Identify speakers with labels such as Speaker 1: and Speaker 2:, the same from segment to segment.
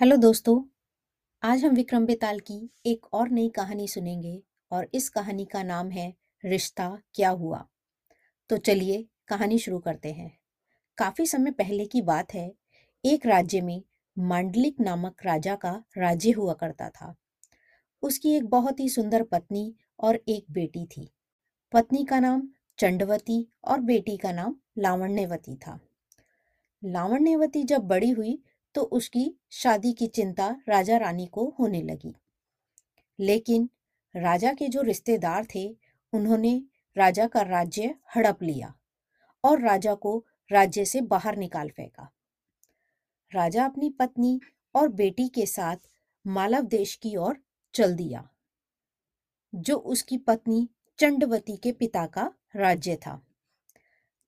Speaker 1: Hello दोस्तों, आज हम विक्रम बेताल की एक और नई कहानी सुनेंगे और इस कहानी का नाम है रिश्ता क्या हुआ। तो चलिए कहानी शुरू करते हैं। काफ़ी समय पहले की बात है, एक राज्य में मांडलिक नामक राजा का राज्य हुआ करता था। उसकी एक बहुत ही सुंदर पत्नी और एक बेटी थी। पत्नी का नाम चंडवती और बेटी का नाम लावण्यवती था। लावण्यवती जब बड़ी हुई तो उसकी शादी की चिंता राजा रानी को होने लगी। लेकिन राजा के जो रिश्तेदार थे, उन्होंने राजा का राज्य हड़प लिया और राजा को राज्य से बाहर निकाल फेंका। राजा अपनी पत्नी और बेटी के साथ मालव देश की ओर चल दिया, जो उसकी पत्नी चंडवती के पिता का राज्य था।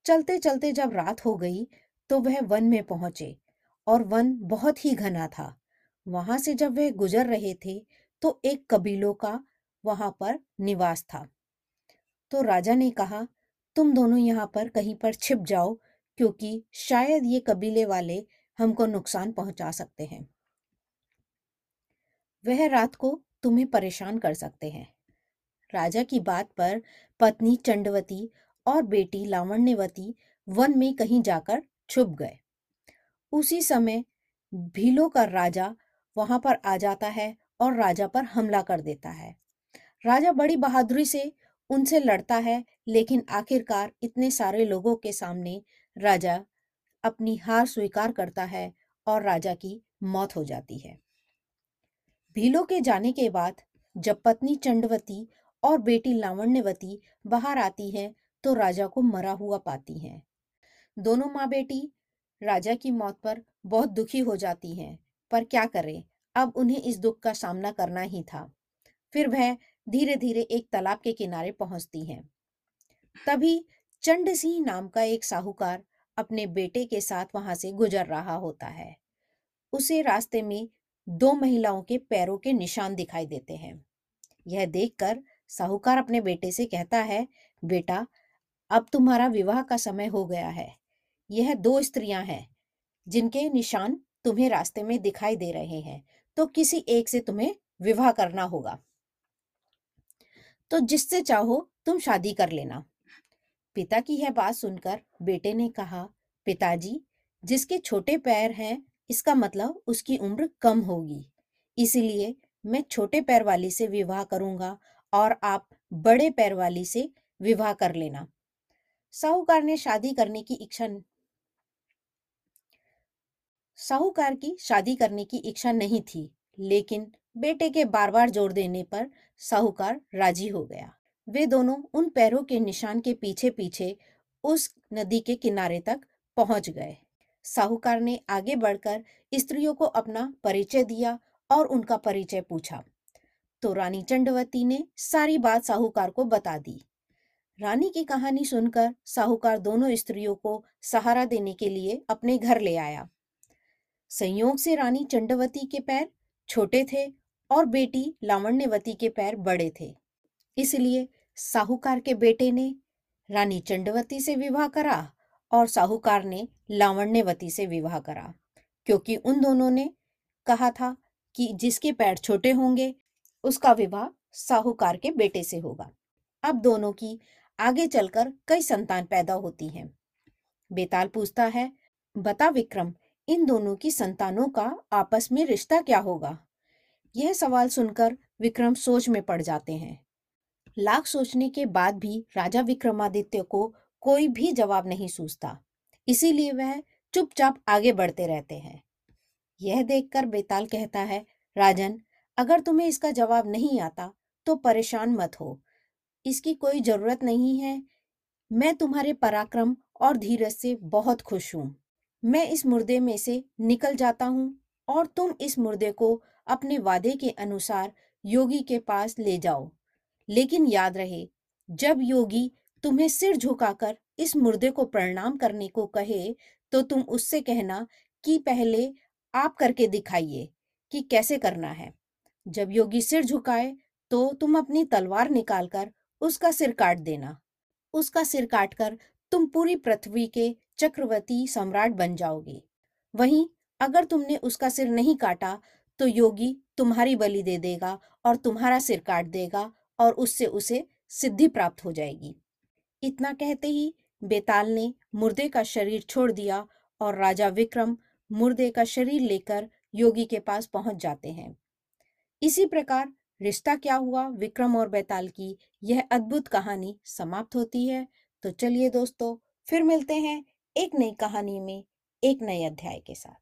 Speaker 1: चलते चलते जब रात हो गई तो वह वन में पहुँचे और वन बहुत ही घना था। वहाँ से जब वह गुजर रहे थे तो एक कबीलों का वहाँ पर निवास था। तो राजा ने कहा, तुम दोनों यहाँ पर कहीं पर छिप जाओ, क्योंकि शायद ये कबीले वाले हमको नुकसान पहुँचा सकते हैं। वह रात को तुम्हें परेशान कर सकते हैं। राजा की बात पर पत्नी चंडवती और बेटी लावण्यवती वन में कहीं जाकर छुप गए। उसी समय भीलों का राजा वहाँ पर आ जाता है और राजा पर हमला कर देता है। राजा बड़ी बहादुरी से उनसे लड़ता है, लेकिन आखिरकार इतने सारे लोगों के सामने राजा अपनी हार स्वीकार करता है और राजा की मौत हो जाती है। भीलों के जाने के बाद जब पत्नी चंडवती और बेटी लावण्यवती बाहर आती है तो राजा को मरा हुआ पाती हैं। दोनों माँ बेटी राजा की मौत पर बहुत दुखी हो जाती हैं, पर क्या करें? अब उन्हें इस दुख का सामना करना ही था। फिर वह धीरे धीरे एक तालाब के किनारे पहुँचती हैं। तभी चंड सिंह नाम का एक साहूकार अपने बेटे के साथ वहाँ से गुजर रहा होता है। उसे रास्ते में दो महिलाओं के पैरों के निशान दिखाई देते हैं। यह देखकर साहूकार अपने बेटे से कहता है, बेटा, अब तुम्हारा विवाह का समय हो गया है। यह दो स्त्रियाँ हैं, जिनके निशान तुम्हें रास्ते में दिखाई दे रहे हैं तो किसी एक से तुम्हें विवाह करना होगा। तो जिससे चाहो तुम शादी कर लेना। पिता की यह बात सुनकर बेटे ने कहा, पिताजी, जिसके छोटे पैर हैं, इसका मतलब उसकी उम्र कम होगी। इसलिए मैं छोटे पैर वाली से विवाह करूँगा और आप बड़े पैर वाली से विवाह कर लेना। साहूकार ने शादी करने की इच्छा साहूकार की शादी करने की इच्छा नहीं थी, लेकिन बेटे के बार बार ज़ोर देने पर साहूकार राज़ी हो गया। वे दोनों उन पैरों के निशान के पीछे पीछे उस नदी के किनारे तक पहुँच गए। साहूकार ने आगे बढ़कर स्त्रियों को अपना परिचय दिया और उनका परिचय पूछा। तो रानी चंडवती ने सारी बात साहूकार को बता दी। रानी की कहानी सुनकर साहूकार दोनों स्त्रियों को सहारा देने के लिए अपने घर ले आया। संयोग से रानी चंडवती के पैर छोटे थे और बेटी लावण्यवती के पैर बड़े थे। इसलिए साहूकार के बेटे ने रानी चंडवती से विवाह करा और साहूकार ने लावण्यवती से विवाह करा, क्योंकि उन दोनों ने कहा था कि जिसके पैर छोटे होंगे, उसका विवाह साहूकार के बेटे से होगा। अब दोनों की आगे चलकर कई संतान पैदा होती हैं। बेताल पूछता है, बता विक्रम इन दोनों की संतानों का आपस में रिश्ता क्या होगा? यह सवाल सुनकर विक्रम सोच में पड़ जाते हैं। लाख सोचने के बाद भी राजा विक्रमादित्य को कोई भी जवाब नहीं सूझता। इसीलिए वह चुपचाप आगे बढ़ते रहते हैं। यह देखकर बेताल कहता है, राजन, अगर तुम्हें इसका जवाब नहीं आता तो परेशान मत हो। इसकी कोई ज़रूरत नहीं है। मैं तुम्हारे पराक्रम और धीरज से बहुत खुश हूँ। मैं इस मुर्दे में से निकल जाता हूँ और तुम इस मुर्दे को अपने वादे के अनुसार योगी के पास ले जाओ। लेकिन याद रहे, जब योगी तुम्हें सिर झुकाकर इस मुर्दे को प्रणाम करने को कहे तो तुम उससे कहना कि पहले आप करके दिखाइए कि कैसे करना है। जब योगी सिर झुकाए तो तुम अपनी तलवार निकालकर उसका सिर काट देना। उसका सिर काटकर तुम पूरी पृथ्वी के चक्रवर्ती सम्राट बन जाओगे। वहीं अगर तुमने उसका सिर नहीं काटा तो योगी तुम्हारी बलि दे देगा और तुम्हारा सिर काट देगा और उससे उसे सिद्धि प्राप्त हो जाएगी। इतना कहते ही बेताल ने मुर्दे का शरीर छोड़ दिया और राजा विक्रम मुर्दे का शरीर लेकर योगी के पास पहुँच जाते हैं। इसी प्रकार रिश्ता क्या हुआ विक्रम और बेताल की, यह अद्भुत कहानी समाप्त होती है। तो चलिए दोस्तों, फिर मिलते हैं एक नई कहानी में एक नए अध्याय के साथ।